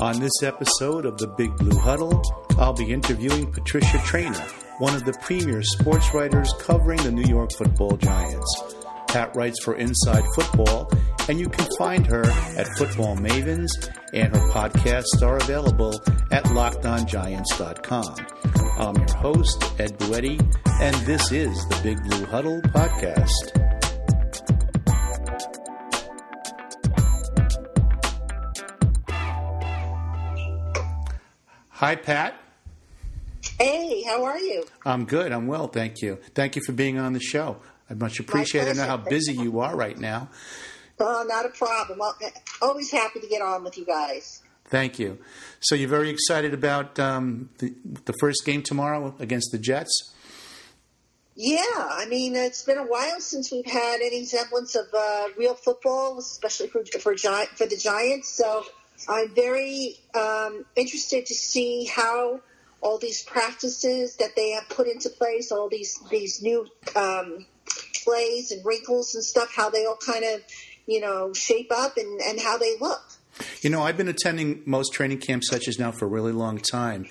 On this episode of the Big Blue Huddle, I'll be interviewing Patricia Traina, one of the premier sports writers covering the New York football giants. Pat writes for Inside Football, and you can find her at Football Mavens, and her podcasts are available at lockedongiants.com. I'm your host, Ed Buetti, and this is the Big Blue Huddle podcast. Hi, Pat. Hey, how are you? I'm good. I'm well, thank you. Thank you for being on the show. I much appreciate it. I know how busy you are right now. Oh, not a problem. Always happy to get on with you guys. Thank you. So you're very excited about um, the, the first game tomorrow against the Jets? Yeah, I mean it's been a while since we've had any semblance of uh, real football, especially for for, Gi- for the Giants. So I'm very um, interested to see how all these practices that they have put into place, all these these new um, plays and wrinkles and stuff, how they all kind of you know shape up and, and how they look. You know, I've been attending most training camp sessions now for a really long time.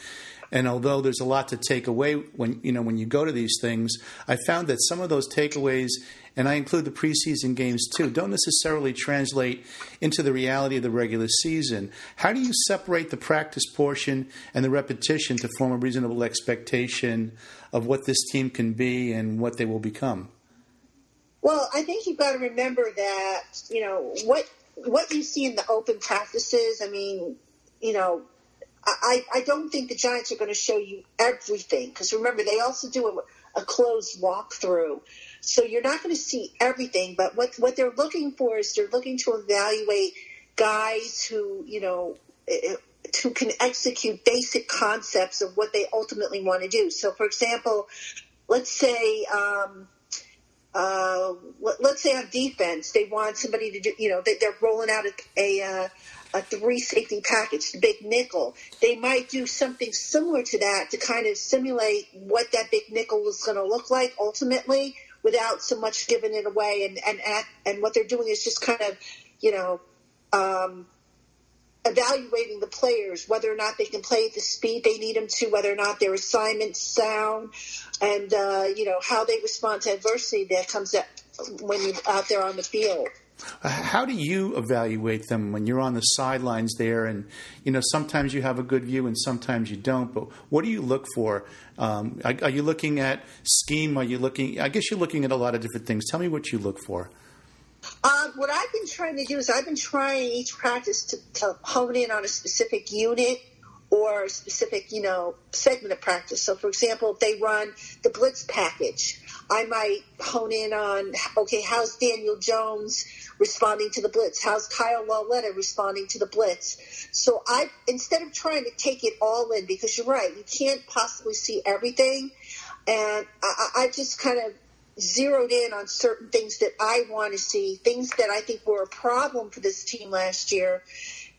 And although there's a lot to take away when you know when you go to these things, I found that some of those takeaways, and I include the preseason games too, don't necessarily translate into the reality of the regular season. How do you separate the practice portion and the repetition to form a reasonable expectation of what this team can be and what they will become? Well, I think you've got to remember that you know what what you see in the open practices. I mean, you know, I, I don't think the Giants are going to show you everything because remember they also do a, a closed walkthrough, so you're not going to see everything. But what what they're looking for is they're looking to evaluate guys who you know eh, who can execute basic concepts of what they ultimately want to do. So, for example, let's say. Um, uh, let, us say on defense, they want somebody to do, you know, they, are rolling out a, a, uh, a three safety package, the big nickel. They might do something similar to that to kind of simulate what that big nickel is going to look like ultimately without so much giving it away. And, and, and what they're doing is just kind of, you know, um, evaluating the players, whether or not they can play at the speed they need them to, whether or not their assignments sound, and, uh, you know, how they respond to adversity that comes up when you're out there on the field. How do you evaluate them when you're on the sidelines there? And you know, sometimes you have a good view, and sometimes you don't. But what do you look for? Um, are, are, you looking at scheme? Are you looking? I guess you're looking at a lot of different things. Tell me what you look for. Uh, what I've been trying to do is I've been trying each practice to, to hone in on a specific unit or a specific, you know, segment of practice. So, for example, if they run the blitz package, I might hone in on, okay, how's Daniel Jones responding to the blitz? How's Kyle Lauletta responding to the blitz? So I, instead of trying to take it all in, because you're right, you can't possibly see everything. And I, I just kind of zeroed in on certain things that I want to see, things that I think were a problem for this team last year.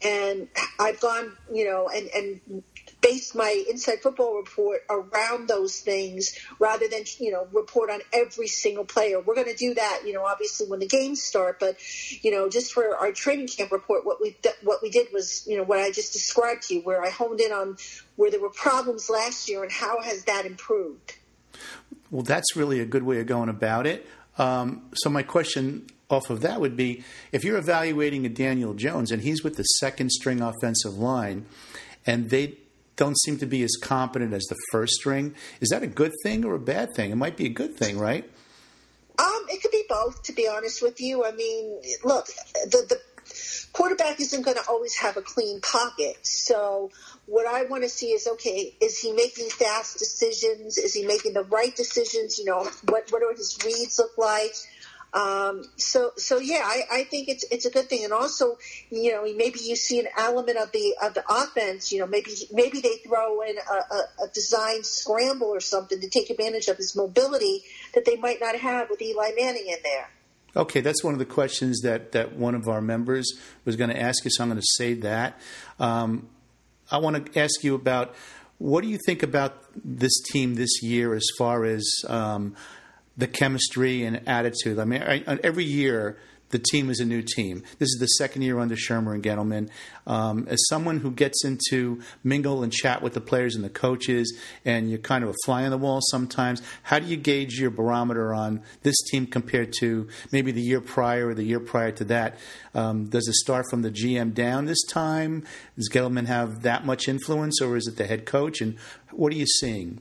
And I've gone, you know, and, and base my inside football report around those things rather than you know report on every single player. We're going to do that you know obviously when the games start but you know just for our training camp report what we what we did was you know what i just described to you where i honed in on where there were problems last year and how has that improved. Well that's really a good way of going about it. Um, so my question off of that would be if you're evaluating a Daniel Jones and he's with the second string offensive line and they don't seem to be as competent as the first string. Is that a good thing or a bad thing? It might be a good thing, right? Um, it could be both, to be honest with you. I mean, look, the, the quarterback isn't going to always have a clean pocket. So what I want to see is, okay, is he making fast decisions? Is he making the right decisions? You know, what, what do his reads look like? Um, so, so yeah, I, I think it's it's a good thing, and also, you know, maybe you see an element of the of the offense. You know, maybe maybe they throw in a, a, a design scramble or something to take advantage of his mobility that they might not have with Eli Manning in there. Okay, that's one of the questions that, that one of our members was going to ask you, so I'm going to say that. Um, I want to ask you about what do you think about this team this year as far as um, the chemistry and attitude. I mean, every year the team is a new team. This is the second year under Shurmur and Gettleman. Um, as someone who gets into mingle and chat with the players and the coaches, and you're kind of a fly on the wall sometimes, how do you gauge your barometer on this team compared to maybe the year prior or the year prior to that? Um, does it start from the GM down this time? Does Gettleman have that much influence, or is it the head coach? And what are you seeing?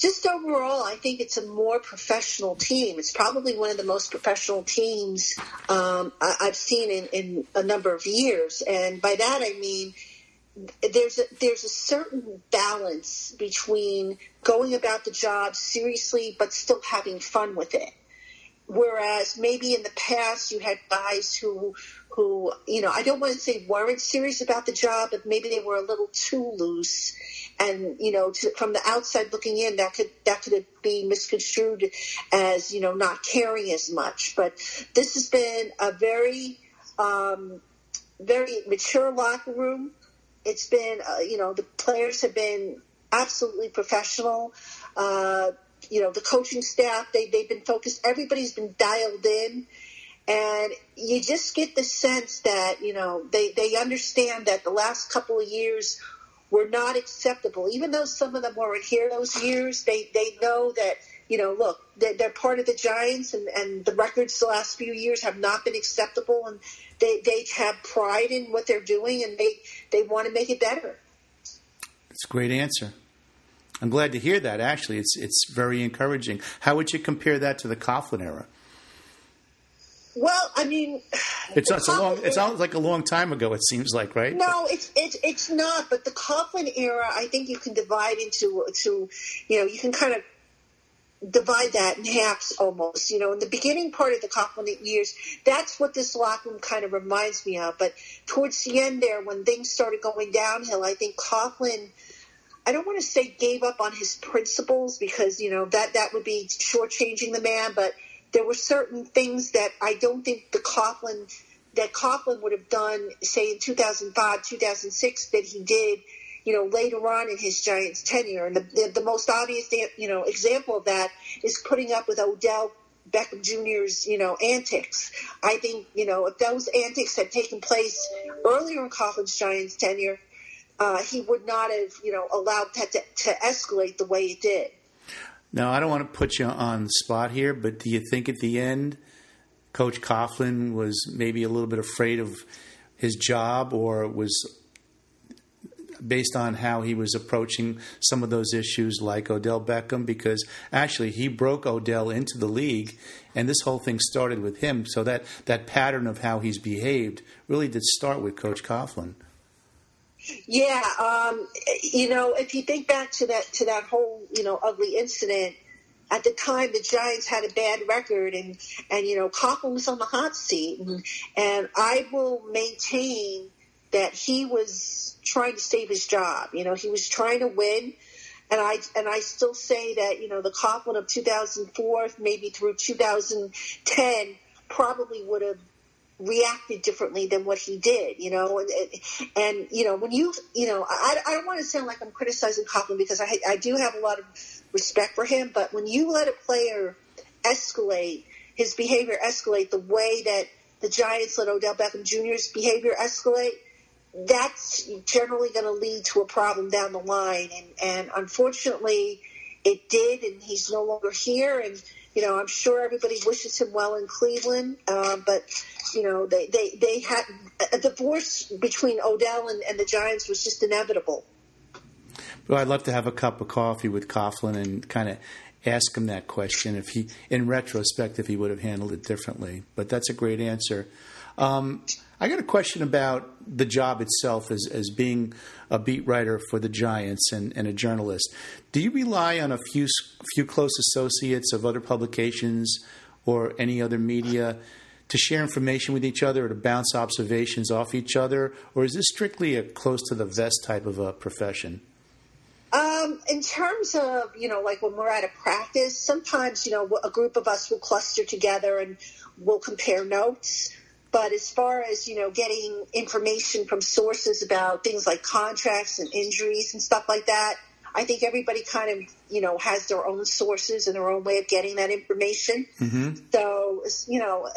Just overall, I think it's a more professional team. It's probably one of the most professional teams um, I, have seen in, in a number of years, and by that I mean there's a, there's a certain balance between going about the job seriously but still having fun with it. Whereas maybe in the past you had guys who who you know I don't want to say weren't serious about the job, but maybe they were a little too loose and you know to, from the outside looking in that could that could be misconstrued as you know not caring as much. But this has been a very um, very mature locker room. It's been uh, you know the players have been absolutely professional. Uh, you know the coaching staff they, they've been focused. Everybody's been dialed in. And you just get the sense that you know they, they understand that the last couple of years were not acceptable. Even though some of them weren't here those years, they, they know that, you know, look, they're, they're part of the Giants and, and the records the last few years have not been acceptable and they, they have pride in what they're doing and they, they want to make it better. It's a great answer. I'm glad to hear that. Actually, it's it's very encouraging. How would you compare that to the Coughlin era? Well, I mean, it's, it's a long. It sounds like a long time ago. It seems like, right? No, it's it's it's not. But the Coughlin era, I think you can divide into to, you know, you can kind of divide that in halves almost. You know, in the beginning part of the Coughlin years, that's what this locker room kind of reminds me of. But towards the end there, when things started going downhill, I think Coughlin. I don't want to say gave up on his principles because you know that that would be shortchanging the man, but there were certain things that I don't think the Coughlin that Coughlin would have done, say in 2005, 2006, that he did, you know, later on in his Giants tenure. And the, the, the most obvious, you know, example of that is putting up with Odell Beckham Jr.'s, you know, antics. I think, you know, if those antics had taken place earlier in Coughlin's Giants tenure, uh, he would not have, you know, allowed that to, to escalate the way it did. Now, I don't want to put you on spot here, but do you think at the end, Coach Coughlin was maybe a little bit afraid of his job or was based on how he was approaching some of those issues like Odell Beckham? Because actually, he broke Odell into the league, and this whole thing started with him. So that, that pattern of how he's behaved really did start with Coach Coughlin. Yeah, um, you know, if you think back to that to that whole you know ugly incident, at the time the Giants had a bad record, and and you know Coughlin was on the hot seat, and, and I will maintain that he was trying to save his job. You know, he was trying to win. And I and I still say that you know the Coughlin of 2004, maybe through 2010, probably would have reacted differently than what he did, you know, and, and you know, when you, you know, I, I don't want to sound like I'm criticizing Coughlin because I, I do have a lot of respect for him, but when you let a player escalate, his behavior escalate the way that the Giants let Odell Beckham Jr.'s behavior escalate, that's generally going to lead to a problem down the line. And, and unfortunately, it did, and he's no longer here. And, you know, I'm sure everybody wishes him well in Cleveland, uh, but you know, they, they, they had a divorce between Odell and, and the Giants was just inevitable. Well, I'd love to have a cup of coffee with Coughlin and kind of ask him that question if he, in retrospect, if he would have handled it differently. But that's a great answer. Um, I got a question about the job itself as, as being a beat writer for the Giants and, and a journalist. Do you rely on a few few close associates of other publications or any other media to share information with each other or to bounce observations off each other, or is this strictly a close to the vest type of a profession? Um, in terms of, you know, like when we're at a practice, sometimes, you know, a group of us will cluster together and we'll compare notes. But as far as, you know, getting information from sources about things like contracts and injuries and stuff like that, I think everybody kind of, you know, has their own sources and their own way of getting that information. Mm-hmm. So, you know,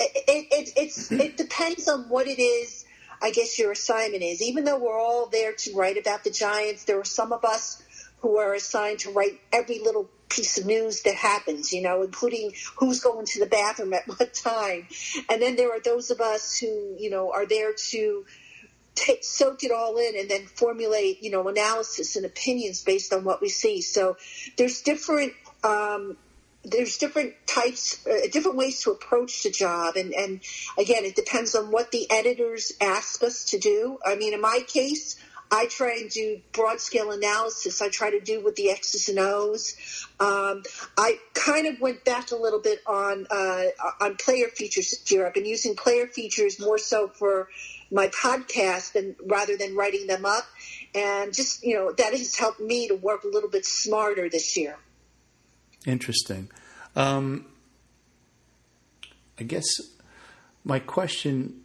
it, it, it's, it depends on what it is. I guess your assignment is. Even though we're all there to write about the Giants, there are some of us who are assigned to write every little piece of news that happens, you know, including who's going to the bathroom at what time. And then there are those of us who, you know, are there to take, soak it all in and then formulate, you know, analysis and opinions based on what we see. So there's different, um, there's different types, uh, different ways to approach the job. And, and again, it depends on what the editors ask us to do. I mean, in my case, I try and do broad scale analysis. I try to do with the X's and O's. Um, I kind of went back a little bit on uh, on player features year. I've been using player features more so for my podcast than rather than writing them up, and just you know that has helped me to work a little bit smarter this year. Interesting. Um, I guess my question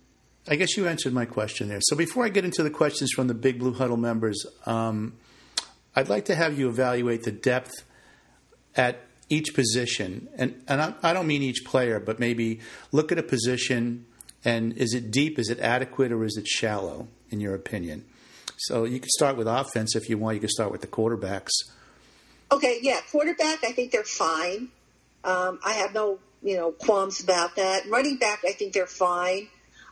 I guess you answered my question there. So before I get into the questions from the Big Blue Huddle members, um, I'd like to have you evaluate the depth at each position, and and I, I, don't mean each player, but maybe look at a position and is it deep, is it adequate, or is it shallow in your opinion? So you can start with offense if you want. You can start with the quarterbacks. Okay, yeah, quarterback. I think they're fine. Um, I have no you know qualms about that. Running back, I think they're fine.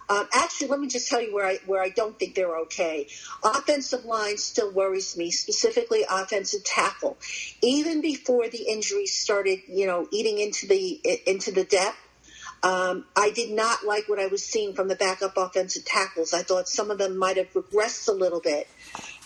Um, actually, let me just tell you where I where I don't think they're okay. Offensive line still worries me, specifically offensive tackle. Even before the injuries started, you know, eating into the into the depth, um, I did not like what I was seeing from the backup offensive tackles. I thought some of them might have regressed a little bit.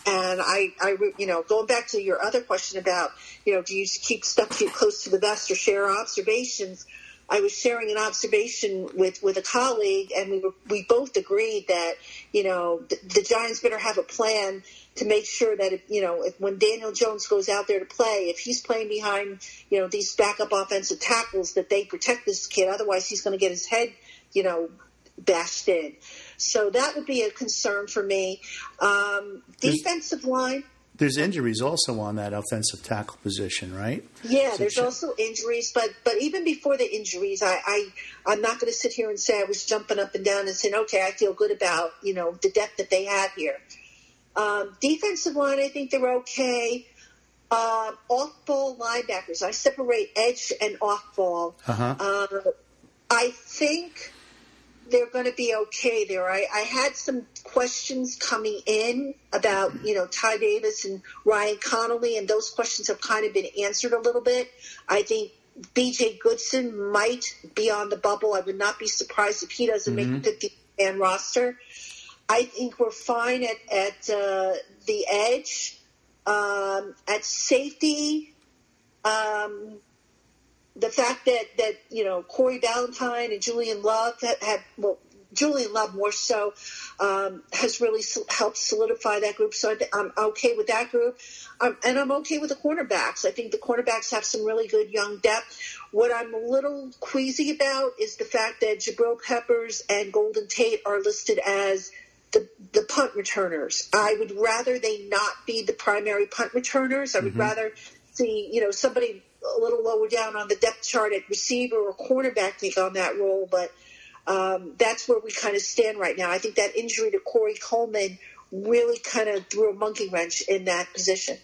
And I, I, you know, going back to your other question about, you know, do you keep stuff too close to the vest or share observations? I was sharing an observation with, with a colleague, and we were, we both agreed that you know the, the Giants better have a plan to make sure that if, you know if when Daniel Jones goes out there to play, if he's playing behind you know these backup offensive tackles, that they protect this kid. Otherwise, he's going to get his head you know bashed in. So that would be a concern for me. Um, defensive line there's injuries also on that offensive tackle position, right? Yeah, so there's also injuries, but but even before the injuries, I, I I'm not going to sit here and say I was jumping up and down and saying, okay, I feel good about you know the depth that they have here. Um, defensive line, I think they're okay. Uh, off ball linebackers, I separate edge and off ball. Uh-huh. Uh, I think they're going to be okay there. I, I had some questions coming in about, you know, Ty Davis and Ryan Connelly, and those questions have kind of been answered a little bit. I think BJ Goodson might be on the bubble. I would not be surprised if he doesn't mm-hmm. make the 50 man roster. I think we're fine at, at uh, the edge. Um, at safety, um, the fact that that you know Corey Ballentine and Julian Love have well Julian Love more so um, has really helped solidify that group. So I'm okay with that group, um, and I'm okay with the cornerbacks. I think the cornerbacks have some really good young depth. What I'm a little queasy about is the fact that Jabril Peppers and Golden Tate are listed as the, the punt returners. I would rather they not be the primary punt returners. I would mm-hmm. rather see, you know, somebody a little lower down on the depth chart at receiver or cornerback take on that role, but um, that's where we kind of stand right now. I think that injury to Corey Coleman really kind of threw a monkey wrench in that position.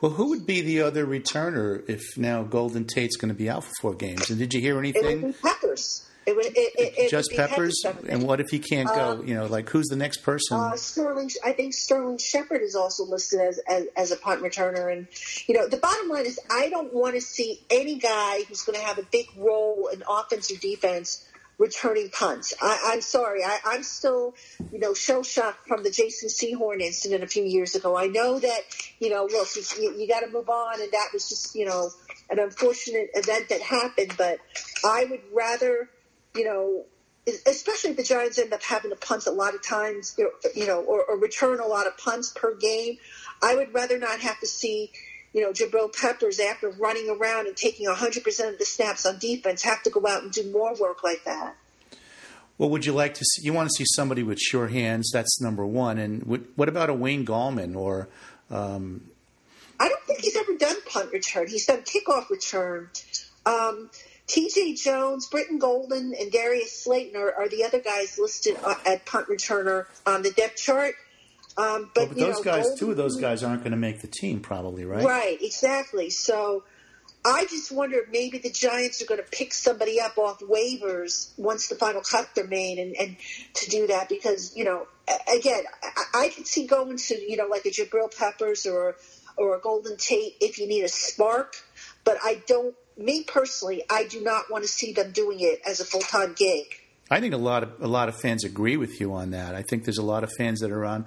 Well, who would be the other returner if now Golden Tate's going to be out for four games? And did you hear anything? It would be Peppers. It would, it, it, just Peppers, and what if he can't go? Um, you know, like who's the next person? Uh, Sterling, I think Sterling Shepard is also listed as, as, as a punt returner, and you know, the bottom line is I don't want to see any guy who's going to have a big role in offense or defense returning punts. I, am sorry, I, am still, you know, shell shocked from the Jason Sehorn incident a few years ago. I know that, you know, look, you, you got to move on, and that was just, you know, an unfortunate event that happened. But I would rather you know, especially if the Giants end up having to punt a lot of times, you know, or, or return a lot of punts per game, I would rather not have to see, you know, Jabril Peppers after running around and taking 100% of the snaps on defense have to go out and do more work like that. Well, would you like to see? You want to see somebody with sure hands? That's number one. And what about a Wayne Gallman or? Um... I don't think he's ever done punt return. He's done kickoff return. Um, T.J. Jones, Brittan Golden, and Darius Slayton are, are the other guys listed uh, at punt returner on the depth chart. Um, but, well, but those know, guys, Golden, two of those guys aren't going to make the team, probably, right? Right, exactly. So I just wonder if maybe the Giants are going to pick somebody up off waivers once the final cuts are made, and, and to do that because you know, again, I, I could see going to you know like a Jabril Peppers or or a Golden Tate if you need a spark, but I don't. Me personally, I do not want to see them doing it as a full time gig. I think a lot of a lot of fans agree with you on that. I think there's a lot of fans that are on,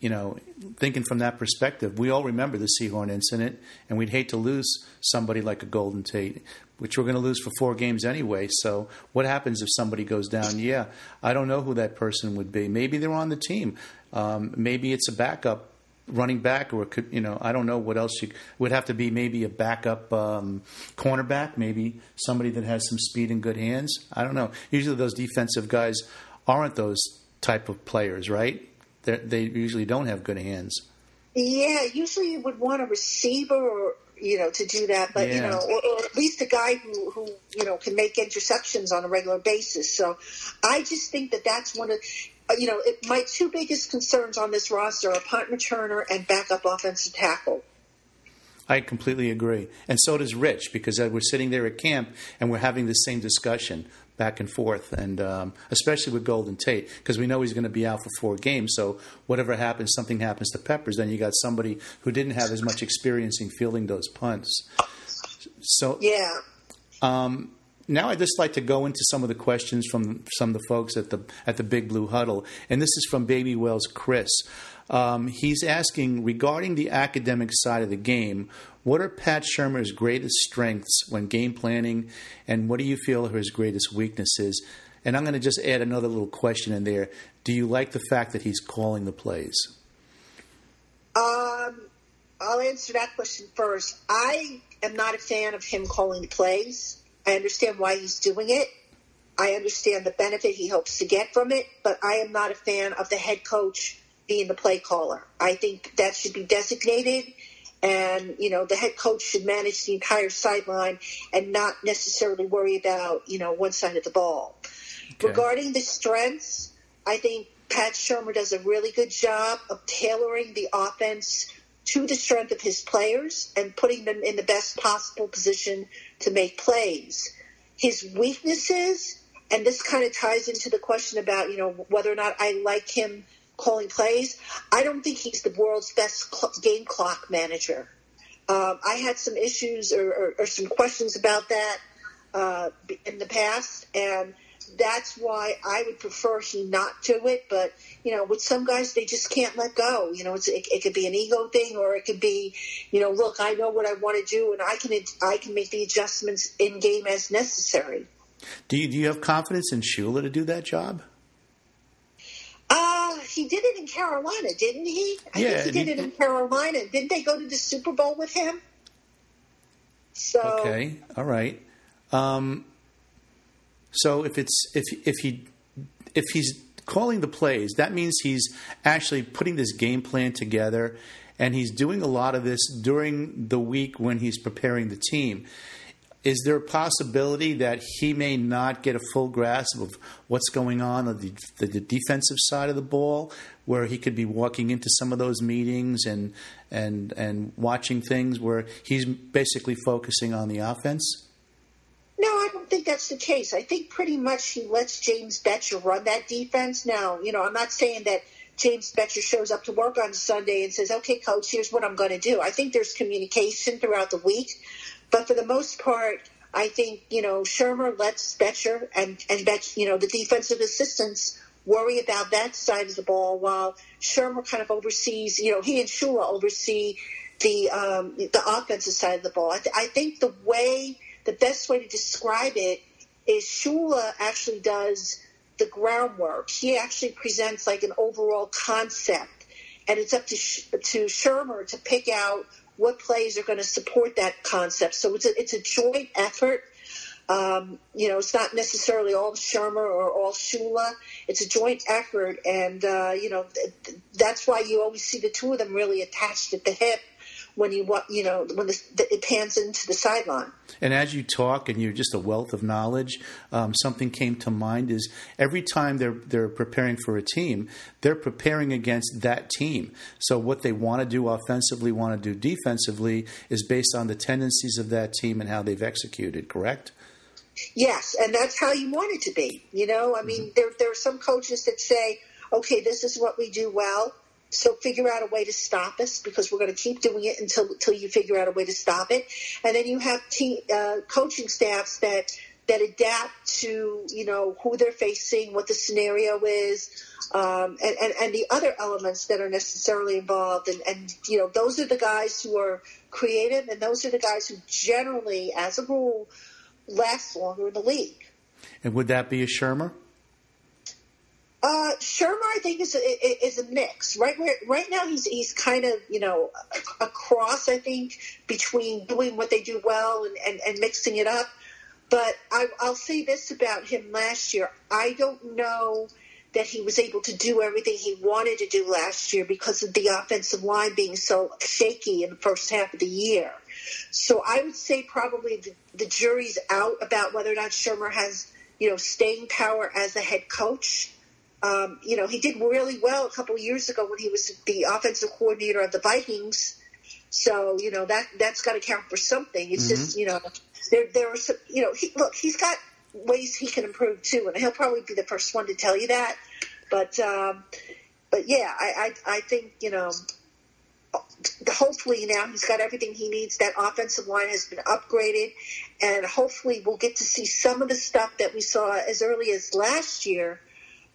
you know, thinking from that perspective. We all remember the Sehorn incident, and we'd hate to lose somebody like a Golden Tate, which we're going to lose for four games anyway. So, what happens if somebody goes down? Yeah, I don't know who that person would be. Maybe they're on the team. Um, maybe it's a backup running back, or could you know I don't know what else you would have to be. Maybe a backup um, cornerback, maybe somebody that has some speed and good hands. I don't know. Usually those defensive guys aren't those type of players, right? They're, they usually don't have good hands. Yeah, usually you would want a receiver or you know to do that, but Yeah. you know, or, or at least a guy who who you know can make interceptions on a regular basis. So I just think that that's one of you know it, my two biggest concerns on this roster are punt returner and backup offensive tackle. I completely agree, and so does Rich because uh, we're sitting there at camp and we're having the same discussion back and forth, and um, especially with Golden Tate because we know he's going to be out for four games. So whatever happens, something happens to Peppers, then you got somebody who didn't have as much experience in fielding those punts. So Yeah. um, now I'd just like to go into some of the questions from some of the folks at the at the Big Blue Huddle, and this is from Baby Wells Chris. Um, he's asking regarding the academic side of the game. What are Pat Shurmur's greatest strengths when game planning, and what do you feel are his greatest weaknesses? And I'm going to just add another little question in there. Do you like the fact that he's calling the plays? Um, I'll answer that question first. I am not a fan of him calling the plays. I understand why he's doing it. I understand the benefit he hopes to get from it, but I am not a fan of the head coach being the play caller. I think that should be designated, and you know the head coach should manage the entire sideline and not necessarily worry about you know one side of the ball. Okay. Regarding the strengths, I think Pat Shurmur does a really good job of tailoring the offense to the strength of his players and putting them in the best possible position to make plays. His weaknesses, and this kind of ties into the question about, you know, whether or not I like him calling plays. I don't think he's the world's best cl- game clock manager. Um, I had some issues or, or, or some questions about that uh, in the past, and that's why I would prefer he not do it. But you know, with some guys, they just can't let go. You know, it's, it, it could be an ego thing, or it could be, you know, look, I know what I want to do, and I can I can make the adjustments in game as necessary. Do you, do you have confidence in Shula to do that job? Uh, he did it in Carolina, didn't he? I Yeah, think he did he- it in Carolina. Didn't they go to the Super Bowl with him? So Okay, all right. Um, so if it's if if he if he's calling the plays, that means he's actually putting this game plan together, and he's doing a lot of this during the week when he's preparing the team. Is there a possibility that he may not get a full grasp of what's going on on the, the, the defensive side of the ball, where he could be walking into some of those meetings and and and watching things where he's basically focusing on the offense? No, I don't think that's the case. I think pretty much he lets James Bettcher run that defense. Now, you know, I'm not saying that James Bettcher shows up to work on Sunday and says, okay, coach, here's what I'm going to do. I think there's communication throughout the week. But for the most part, I think, you know, Shurmur lets Bettcher and, and Bet, you know, the defensive assistants worry about that side of the ball while Shurmur kind of oversees, you know, he and Shula oversee the, um, the offensive side of the ball. I, th- I think the way, the best way to describe it is Shula actually does the groundwork. He actually presents like an overall concept, and it's up to to Shurmur to pick out what plays are going to support that concept. So it's a, it's a joint effort. Um, you know, it's not necessarily all Shurmur or all Shula. It's a joint effort, and uh, you know th- that's why you always see the two of them really attached at the hip when you you know when the, it pans into the sideline. And as you talk, and you're just a wealth of knowledge, um, something came to mind is every time they're they're preparing for a team, they're preparing against that team. So what they want to do offensively, want to do defensively, is based on the tendencies of that team and how they've executed. Correct? Yes, and that's how you want it to be. You know, I mean, mm-hmm. there there are some coaches that say, "Okay, this is what we do well." So figure out a way to stop us because we're going to keep doing it until until you figure out a way to stop it. And then you have uh, coaching staffs that that adapt to you know who they're facing, what the scenario is, um, and, and, and the other elements that are necessarily involved. And, and you know those are the guys who are creative, and those are the guys who generally, as a rule, last longer in the league. And would that be a Shurmur? Uh, Shurmur, I think is a, is a mix. Right, right now he's he's kind of you know a, cross. I think between doing what they do well and, and, and mixing it up. But I, I'll say this about him last year: I don't know that he was able to do everything he wanted to do last year because of the offensive line being so shaky in the first half of the year. So I would say probably the, the jury's out about whether or not Shurmur has you know staying power as a head coach. Um, you know, he did really well a couple of years ago when he was the offensive coordinator of the Vikings. So you know that that's got to count for something. It's mm-hmm. just you know there there are some you know he, look he's got ways he can improve too, and he'll probably be the first one to tell you that. But um, but yeah, I, I I think you know hopefully now he's got everything he needs. That offensive line has been upgraded, and hopefully we'll get to see some of the stuff that we saw as early as last year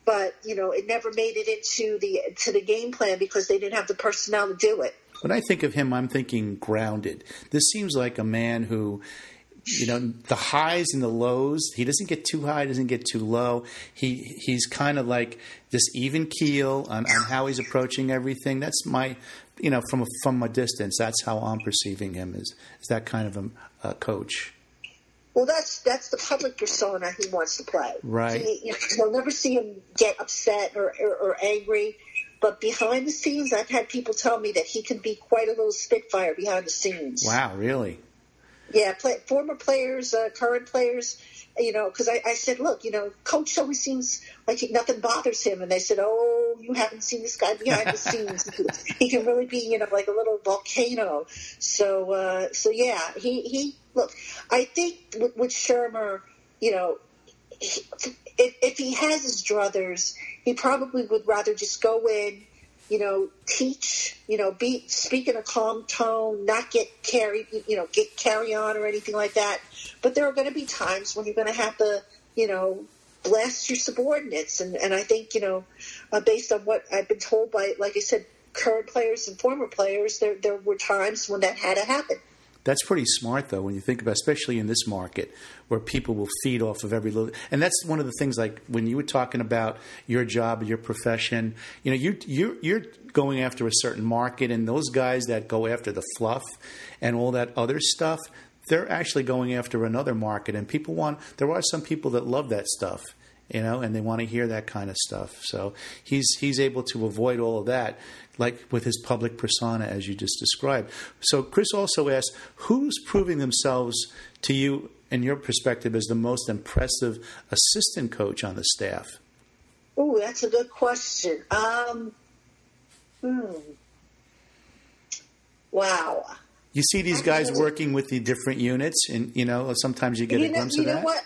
but you know it never made it into the to the game plan because they didn't have the personnel to do it. When I think of him, I'm thinking grounded. This seems like a man who, you know, the highs and the lows. He doesn't get too high, doesn't get too low. He he's kind of like this even keel on, on how he's approaching everything. That's my, you know, from a, from a distance. That's how I'm perceiving him. Is is that kind of a, a coach? Well, that's that's the public persona he wants to play. Right. He, you will never see him get upset or, or, or, angry. But behind the scenes, I've had people tell me that he can be quite a little spitfire behind the scenes. Wow, really? Yeah, play, former players, uh, current players, you know, because I, I said, look, you know, coach always seems like he, nothing bothers him, and they said, oh, you haven't seen this guy behind the scenes. he can really be, you know, like a little volcano. So, uh, so yeah, he he look. I think with, with Shurmur, you know, he, if, if he has his druthers, he probably would rather just go in you know, teach, you know, be speak in a calm tone, not get carried, you know, get carry on or anything like that. But there are going to be times when you're going to have to, you know, blast your subordinates, and and I think you know, uh, based on what I've been told by, like I said, current players and former players, there there were times when that had to happen. That's pretty smart, though, when you think about, especially in this market where people will feed off of every little. And that's one of the things. Like when you were talking about your job, your profession, you know, you you're, you're going after a certain market, and those guys that go after the fluff and all that other stuff, they're actually going after another market. And people want. There are some people that love that stuff you know, and they want to hear that kind of stuff. So he's he's able to avoid all of that like with his public persona, as you just described. So, Chris also asked, who's proving themselves to you, in your perspective, as the most impressive assistant coach on the staff? Oh, that's a good question. Um, hmm. Wow. You see these guys working with the different units, and you know sometimes you get you a glimpse know, of you that. Know what?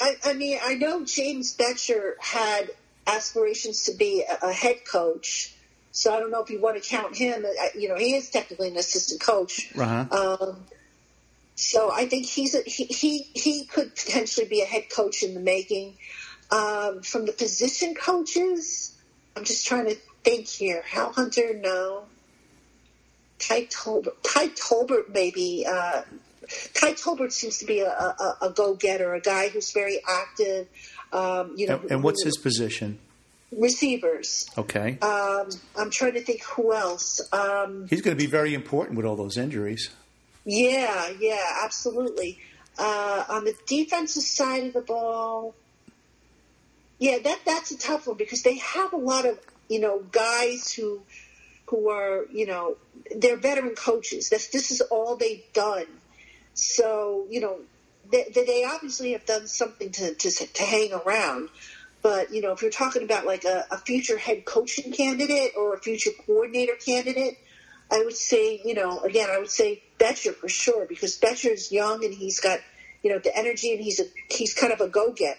I, I mean, I know James Bettcher had aspirations to be a, a head coach, so I don't know if you want to count him. You know, he is technically an assistant coach. Uh-huh. Um, so I think he's a, he, he he could potentially be a head coach in the making. Um, from the position coaches, I'm just trying to think here. Hal Hunter, no. Tyke Tolbert, Tyke Tolbert, maybe. Uh, Tyke Tolbert seems to be a, a, a go-getter, a guy who's very active. Um, you know, and, and what's his position? Receivers. Okay. Um, I'm trying to think who else. Um, He's going to be very important with all those injuries. Yeah, yeah, absolutely. Uh, on the defensive side of the ball, yeah, that that's a tough one because they have a lot of you know guys who who are, you know, they're veteran coaches. That's this is all they've done. So, you know, they, they obviously have done something to, to, to hang around. But, you know, if you're talking about like a, a future head coaching candidate or a future coordinator candidate, I would say, you know, again, I would say Bettcher for sure because Bettcher is young and he's got, you know, the energy and he's a he's kind of a go getter.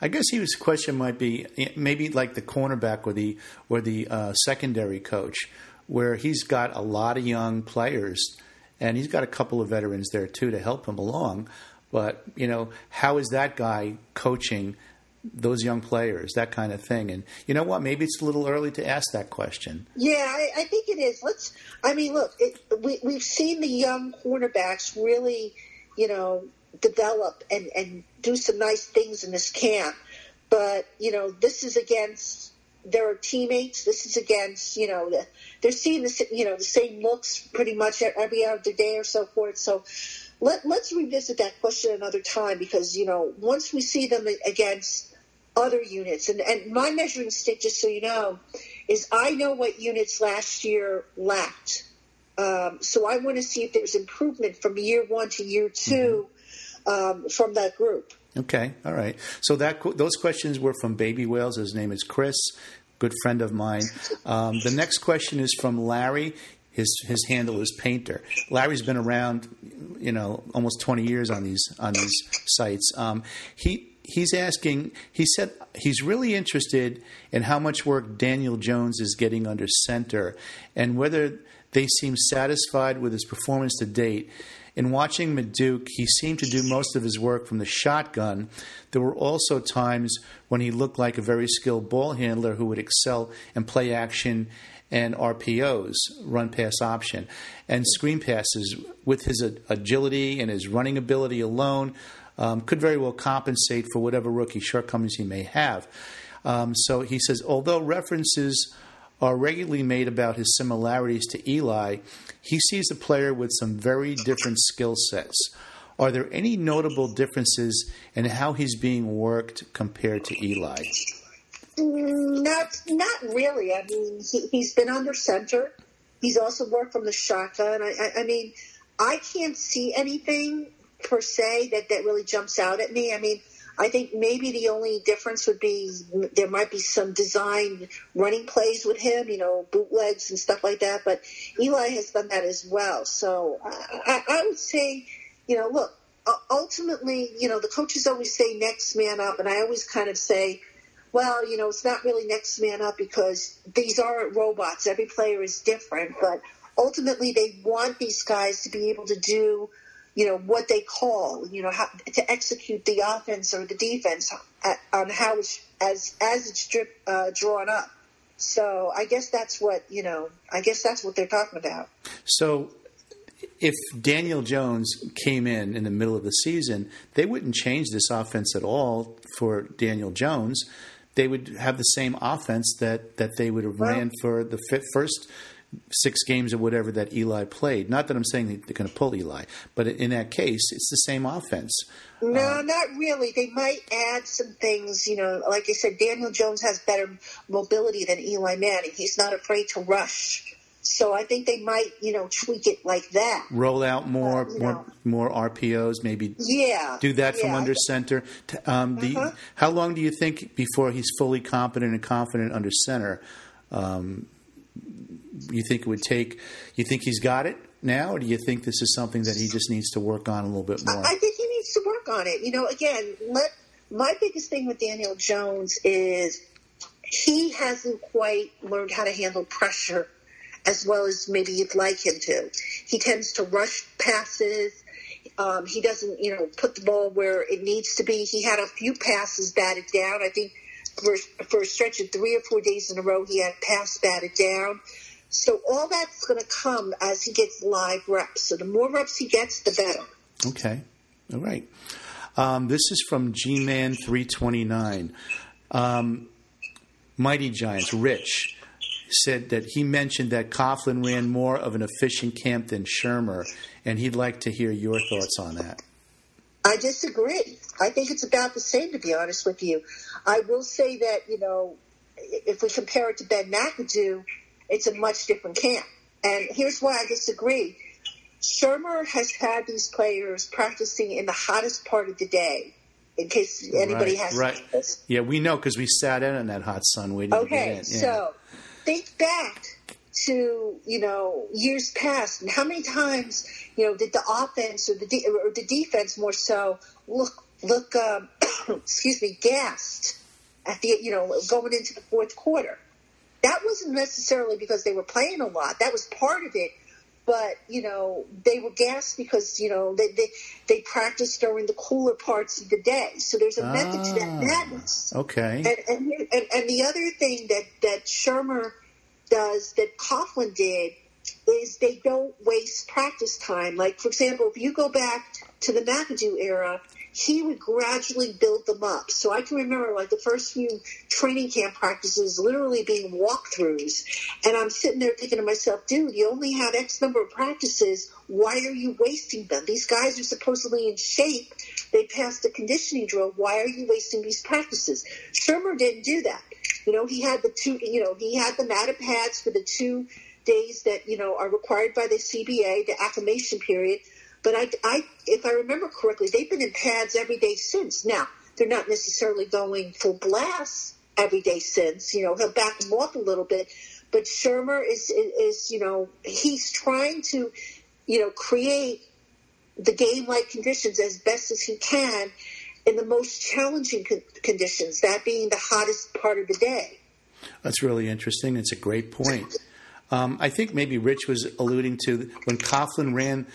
I guess his question might be maybe like the cornerback or the or the uh, secondary coach, where he's got a lot of young players and he's got a couple of veterans there too to help him along. But you know, how is that guy coaching those young players, that kind of thing? And you know what? Maybe it's a little early to ask that question. Yeah, I, I think it is. Let's. I mean, look, it, we, we've seen the young cornerbacks really, you know, develop and, and do some nice things in this camp. But, you know, this is against their teammates. This is against, you know, the, they're seeing the, you know, the same looks pretty much every other day or so forth. So let, let's revisit that question another time because, you know, once we see them against other units, and, and my measuring stick, just so you know, is I know what units last year lacked. Um, so I want to see if there's improvement from year one to year 2 mm-hmm um, from that group. Okay, all right. So that those questions were from Baby Whales. His name is Chris, good friend of mine. Um, the next question is from Larry. His his handle is Painter. Larry's been around, you know, almost twenty years on these on these sites. Um, he he's asking. He said he's really interested in how much work Daniel Jones is getting under center, and whether they seem satisfied with his performance to date. In watching Maduke, he seemed to do most of his work from the shotgun. There were also times when he looked like a very skilled ball handler who would excel in play action and RPOs, run pass option, and screen passes with his agility and his running ability alone. Um, could very well compensate for whatever rookie shortcomings he may have. Um, so he says, although references are regularly made about his similarities to Eli, he sees a player with some very different skill sets. Are there any notable differences in how he's being worked compared to Eli? Mm, not, not really. I mean, he, has been under center. He's also worked from the shotgun. I, I, I mean, I can't see anything per se that, that really jumps out at me. I mean, I think maybe the only difference would be there might be some design running plays with him, you know, bootlegs and stuff like that. But Eli has done that as well. So I, I would say, you know, look, ultimately, you know, the coaches always say next man up, and I always kind of say, well, you know, it's not really next man up because these aren't robots. Every player is different, but ultimately they want these guys to be able to do you know what they call you know how to execute the offense or the defense at, on how it's as as it's drip, uh, drawn up. So I guess that's what you know. I guess that's what they're talking about. So if Daniel Jones came in in the middle of the season, they wouldn't change this offense at all for Daniel Jones. They would have the same offense that, that they would have well, ran for the first six games or whatever that Eli played. Not that I'm saying they're going to pull Eli, but in that case, it's the same offense. No, uh, not really. They might add some things. You know, like I said, Daniel Jones has better mobility than Eli Manning. He's not afraid to rush. So I think they might, you know, tweak it like that. Roll out more, uh, more, know. more RPOs. Maybe, yeah, do that yeah. from under center. Um, uh-huh. How long do you think before he's fully competent and confident under center? Um, you think it would take? You think he's got it now, or do you think this is something that he just needs to work on a little bit more? I think he needs to work on it. You know, again, let my biggest thing with Daniel Jones is he hasn't quite learned how to handle pressure as well as maybe you'd like him to. He tends to rush passes. Um, he doesn't, you know, put the ball where it needs to be. He had a few passes batted down. I think for, for a stretch of three or four days in a row, he had pass batted down. So all that's going to come as he gets live reps. So the more reps he gets, the better. Okay. All right. Um, this is from G Man 329. Um, Mighty Giants, Rich, said that he mentioned that Coughlin ran more of an efficient camp than Shurmur, and he'd like to hear your thoughts on that. I disagree. I think it's about the same, to be honest with you. I will say that, you know, if we compare it to Ben McAdoo, it's a much different camp. And here's why I disagree. Shurmur has had these players practicing in the hottest part of the day. In case anybody right, has right. this. Yeah, we know because we sat in on that hot sun waiting Okay, in. Yeah. so think back to you know years past, and how many times you know did the offense or the de- or the defense more so look look um, excuse me gassed at the you know going into the fourth quarter. That wasn't necessarily because they were playing a lot. That was part of it. But you know they were gassed because you know they they, they practiced during the cooler parts of the day. So there's a method to that Ah, madness. Okay. And, and, and, and the other thing that, that Shurmur does that Coughlin did is they don't waste practice time. Like, for example, if you go back to the McAdoo era, he would gradually build them up. So I can remember like the first few training camp practices literally being walkthroughs. And I'm sitting there thinking to myself, dude, you only have X number of practices. Why are you wasting them? These guys are supposedly in shape. They passed the conditioning drill. Why are you wasting these practices? Shurmur didn't do that. You know, he had the two, you know, he had the matted pads for the two days that, you know, are required by the CBA, the acclimation period. But I, I, if I remember correctly, they've been in pads every day since. Now, they're not necessarily going full blast every day since. You know, he'll back them off a little bit. But Shurmur is, is, is you know, he's trying to, you know, create the game-like conditions as best as he can in the most challenging con- conditions, that being the hottest part of the day. That's really interesting. It's a great point. Um, I think maybe Rich was alluding to when Coughlin ran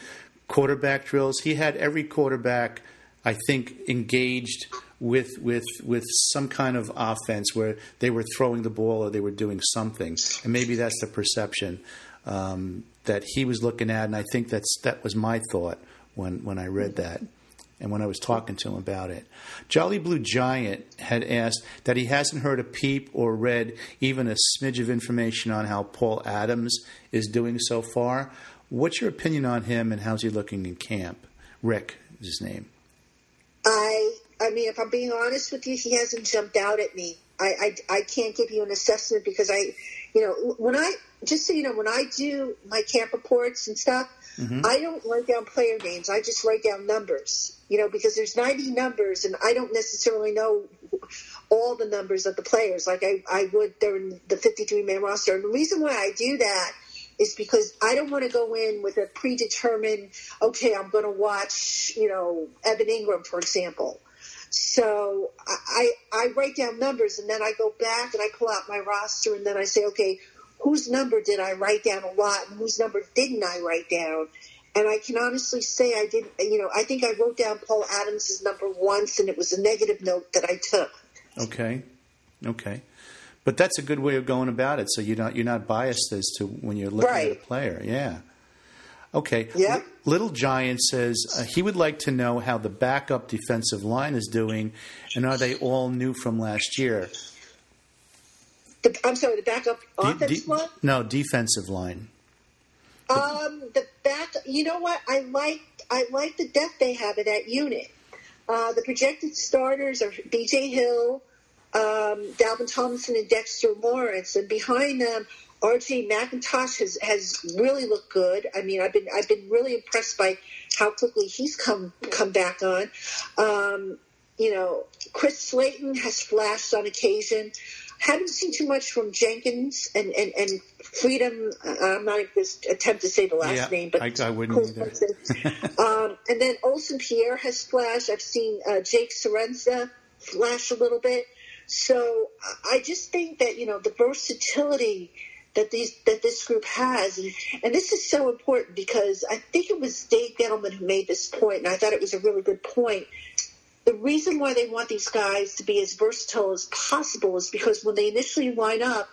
quarterback drills. He had every quarterback, I think, engaged with with with some kind of offense where they were throwing the ball or they were doing something, and maybe that's the perception um, that he was looking at. And I think that's that was my thought when when I read that. And when I was talking to him about it, Jolly Blue Giant had asked that he hasn't heard a peep or read even a smidge of information on how Paul Adams is doing so far. What's your opinion on him and how's he looking in camp? Rick is his name. I, I mean, if I'm being honest with you, he hasn't jumped out at me. I, I, I can't give you an assessment because I, you know, when I, just so you know, when I do my camp reports and stuff, mm-hmm. I don't write down player names. I just write down numbers, you know, because there's 90 numbers and I don't necessarily know all the numbers of the players like I, I would during the 53 man roster. And the reason why I do that is because I don't want to go in with a predetermined, okay, I'm going to watch, you know, Evan Engram, for example. So I, I write down numbers and then I go back and I pull out my roster and then I say, okay, whose number did I write down a lot and whose number didn't I write down? And I can honestly say I didn't, you know, I think I wrote down Paul Adams' number once and it was a negative note that I took. Okay, okay, but that's a good way of going about it. So you're not you're not biased as to when you're looking at a player. Yeah. Okay. Yeah. Little Giant says uh, he would like to know how the backup defensive line is doing, and are they all new from last year? The, I'm sorry, the backup De- offense de- line? No, defensive line. Um, the back. You know what? I like I like the depth they have in that unit. Uh, the projected starters are B.J. Hill, um, Dalvin Tomlinson, and Dexter Lawrence, and behind them, R.J. McIntosh has has really looked good. I mean, I've been I've been really impressed by how quickly he's come come back on. Um, you know, Chris Slayton has flashed on occasion. Haven't seen too much from Jenkins and, and, and Freedom. I'm not going to attempt to say the last Yeah, name, but I- I wouldn't either. um, and then Olsen Pierre has flashed. I've seen uh, Jake Ceresna flash a little bit. So I- just think that you know the versatility that these that this group has, and, and this is so important because I think it was Dave Gettleman who made this point, and I thought it was a really good point. The reason why they want these guys to be as versatile as possible is because when they initially line up,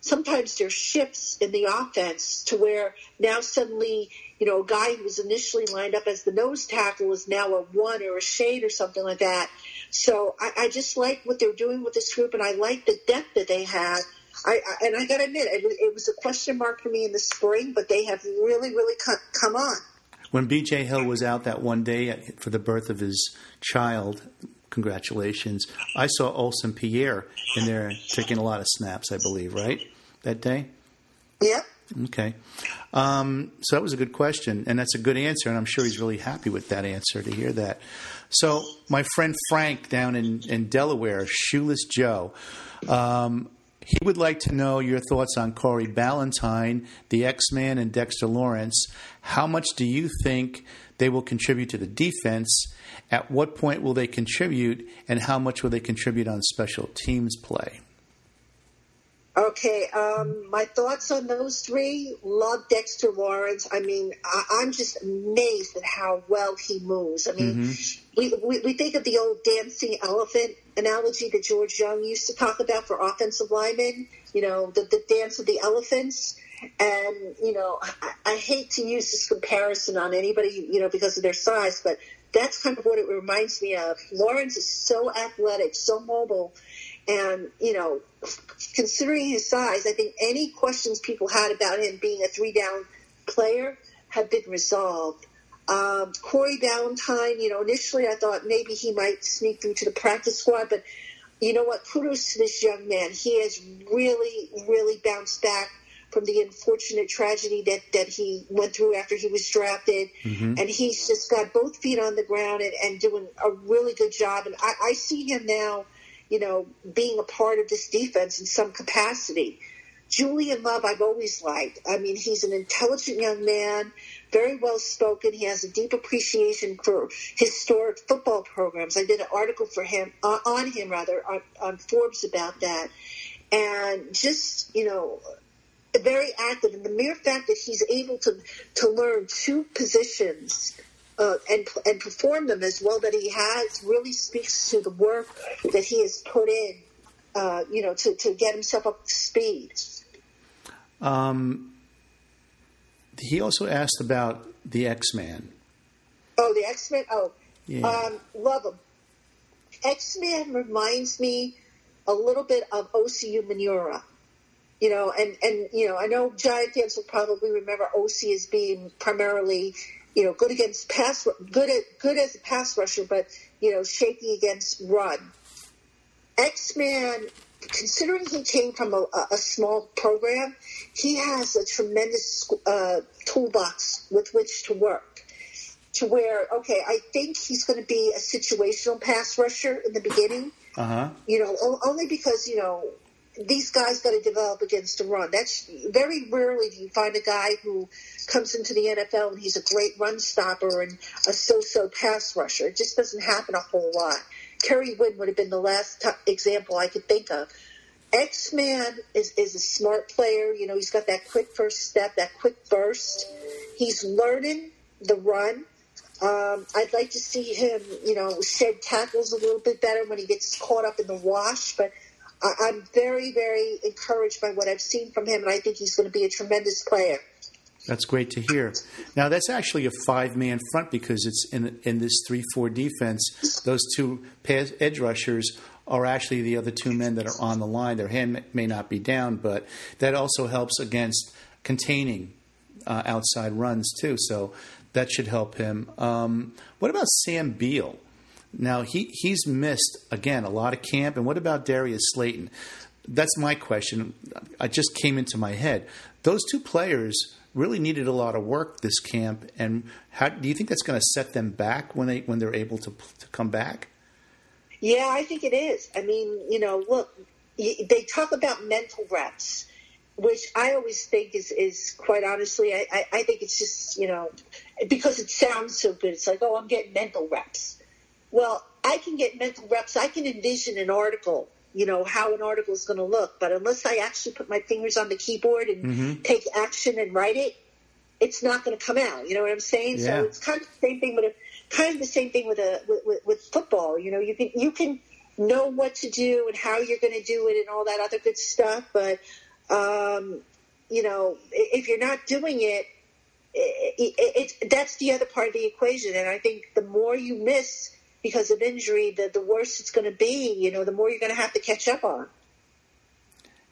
sometimes there's shifts in the offense to where now suddenly, you know, a guy who was initially lined up as the nose tackle is now a one or a shade or something like that. So I, I just like what they're doing with this group, and I like the depth that they had. I, I and I got to admit, it was, it was a question mark for me in the spring, but they have really, really come, come on. When B.J. Hill was out that one day for the birth of his child, congratulations, I saw Olsen Pierre in there taking a lot of snaps, I believe, right? That day? Yep. Okay. Um, so that was a good question, and that's a good answer, and I'm sure he's really happy with that answer to hear that. So, my friend Frank down in, in Delaware, Shoeless Joe, um, he would like to know your thoughts on Corey Ballentine, the X Man, and Dexter Lawrence. How much do you think they will contribute to the defense? At what point will they contribute, and how much will they contribute on special teams play? Okay, um, my thoughts on those three. Love Dexter Lawrence. I mean, I, am just amazed at how well he moves. I mean, mm-hmm. we, we, we think of the old dancing elephant analogy that George Young used to talk about for offensive linemen. You know, the, the dance of the elephants. And you know, I, I hate to use this comparison on anybody, you know, because of their size, but that's kind of what it reminds me of. Lawrence is so athletic, so mobile and, you know, considering his size, I think any questions people had about him being a three down player have been resolved. Um, Corey Ballentine, you know, initially I thought maybe he might sneak through to the practice squad, but you know what? Kudos to this young man. He has really, really bounced back from the unfortunate tragedy that, that he went through after he was drafted. Mm-hmm. And he's just got both feet on the ground and, and doing a really good job. And I, I see him now you know, being a part of this defense in some capacity. Julian Love, I've always liked. I mean, he's an intelligent young man, very well spoken. He has a deep appreciation for historic football programs. I did an article for him uh, on him rather on, on Forbes about that, and just you know, very active. And the mere fact that he's able to to learn two positions uh, and and perform them as well that he has really speaks to the work that he has put in, uh, you know, to, to get himself up to speed. Um, he also asked about the X Man. Oh, the X Men. Oh, yeah. um, love him. X Men reminds me a little bit of Osi Umenyiora. You know, and, and you know, I know Giant fans will probably remember Osi as being primarily you know, good against pass, good at, good as a pass rusher, but you know, shaky against run. X Man, considering he came from a, a, small program, he has a tremendous uh, toolbox with which to work. To where, okay, I think he's going to be a situational pass rusher in the beginning. Uh-huh. You know, only because you know these guys got to develop against the run. That's very rarely do you find a guy who comes into the NFL and he's a great run stopper and a so-so pass rusher. It just doesn't happen a whole lot. Kerry Wynn would have been the last t- example I could think of. X Man is, is a smart player. You know, he's got that quick first step, that quick burst. He's learning the run. Um, I'd like to see him, you know, shed tackles a little bit better when he gets caught up in the wash, but – I'm very, very encouraged by what I've seen from him, and I think he's going to be a tremendous player. That's great to hear. Now that's actually a five-man front because it's in in this three-four defense. Those two pass, edge rushers are actually the other two men that are on the line. Their hand may not be down, but that also helps against containing uh, outside runs too. So that should help him. Um, what about Sam Beal? Now he he's missed again a lot of camp. And what about Darius Slayton? That's my question. I just came into my head. Those two players really needed a lot of work this camp. And how do you think that's going to set them back when they when they're able to to come back? Yeah, I think it is. I mean, you know, look, they talk about mental reps, which I always think is, is quite honestly, I, I, I think it's just, you know, because it sounds so good. It's like, oh, I'm getting mental reps. Well, I can get mental reps. I can envision an article, you know, how an article is going to look. But unless I actually put my fingers on the keyboard and mm-hmm. take action and write it, it's not going to come out. You know what I'm saying? Yeah. So it's kind of the same thing with a kind of the same thing with a with, with, with football. You know, you can you can know what to do and how you're going to do it and all that other good stuff, but um, you know, if you're not doing it, it, it, it, that's the other part of the equation. And I think the more you miss because of injury, the, the worse it's going to be. You know, the more you're going to have to catch up on.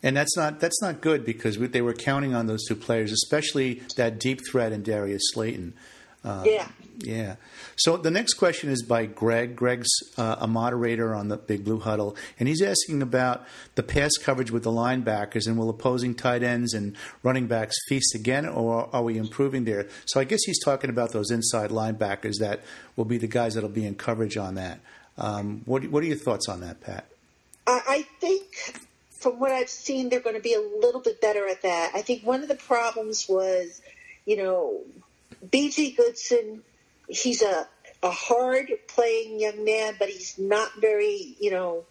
And that's not that's not good because they were counting on those two players, especially that deep threat in Darius Slayton. Uh, yeah. Yeah. So the next question is by Greg. Greg's uh, a moderator on the Big Blue Huddle, and he's asking about the pass coverage with the linebackers and will opposing tight ends and running backs feast again, or are we improving there? So I guess he's talking about those inside linebackers that will be the guys that'll be in coverage on that. Um, what, what are your thoughts on that, Pat? I think from what I've seen, they're going to be a little bit better at that. I think one of the problems was, you know, BJ Goodson he's a a hard playing young man, but he's not very, you know,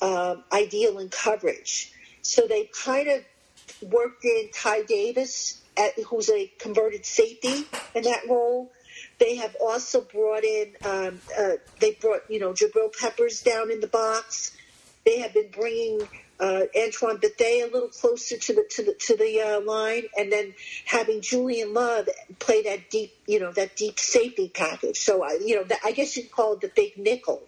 um, ideal in coverage. So they kind of worked in Tae Davis, at, who's a converted safety in that role. They have also brought in, um, uh, they brought, you know, Jabril Peppers down in the box. They have been bringing uh, Antoine Bethea a little closer to the to the to the uh, line, and then having Julian Love play that deep, you know, that deep safety package. So, I, you know, that, I guess you'd call it the big nickel.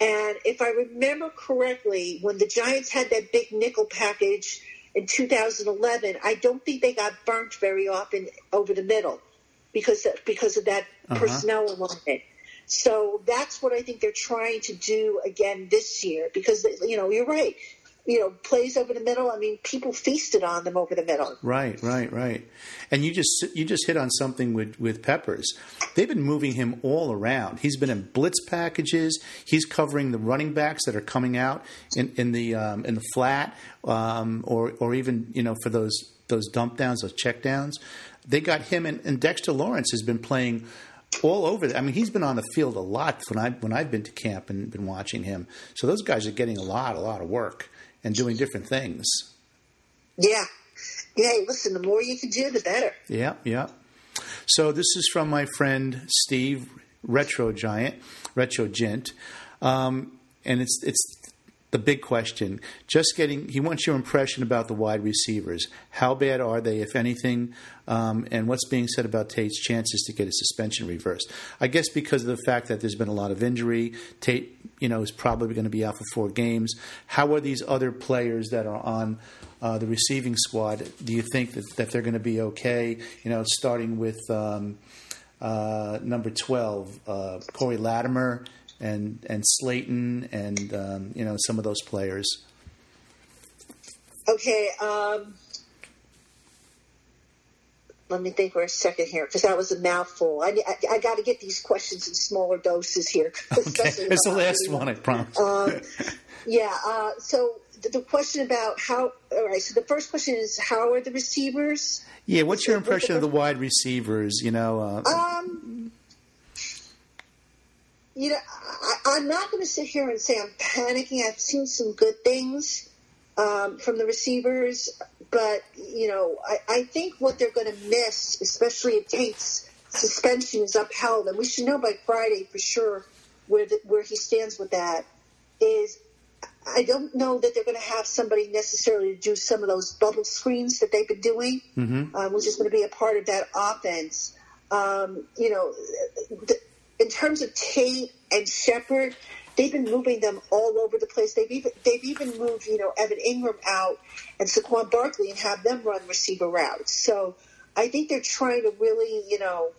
And if I remember correctly, when the Giants had that big nickel package in 2011, I don't think they got burnt very often over the middle because because of that uh-huh. personnel alignment. So that's what I think they're trying to do again this year because you know you're right you know, plays over the middle. I mean, people feasted on them over the middle. Right, right, right. And you just you just hit on something with with Peppers. They've been moving him all around. He's been in blitz packages. He's covering the running backs that are coming out in in the um, in the flat, um, or or even you know for those those dump downs, those check downs. They got him and, and Dexter Lawrence has been playing all over. I mean, he's been on the field a lot when I when I've been to camp and been watching him. So those guys are getting a lot, a lot of work and doing different things. Yeah. Yeah, listen, the more you can do, the better. Yeah, yeah. So this is from my friend Steve, Retro Giant, Retro Gent. Um, and it's it's the big question. Just getting, he wants your impression about the wide receivers. How bad are they, if anything? Um, and what's being said about Tate's chances to get a suspension reversed? I guess because of the fact that there's been a lot of injury, Tate, you know, is probably going to be out for four games. How are these other players that are on uh, the receiving squad? Do you think that, that they're going to be okay? You know, starting with um, uh, number 12, uh, Cody Latimer and and Slayton and um, you know some of those players. Okay, um, let me think for a second here because that was a mouthful. I, I, I got to get these questions in smaller doses here. Okay. It's the last one, I promise. Um, yeah. Uh, so the, the, question about how. All right. So the first question is how are the receivers? Yeah. What's your impression of the wide receivers? You know. Uh, um, you know, I, am not going to sit here and say I'm panicking. I've seen some good things um, from the receivers, but you know, I, I think what they're going to miss, especially if Tate's suspension is upheld, and we should know by Friday for sure where the, where he stands with that. Is I don't know that they're going to have somebody necessarily to do some of those bubble screens that they've been doing, mm-hmm. um, which is going to be a part of that offense. Um, you know, the, in terms of Tate and Shepard, they've been moving them all over the place. They've even they've even moved you know Evan Engram out and Saquon Barkley and have them run receiver routes. So I think they're trying to really you know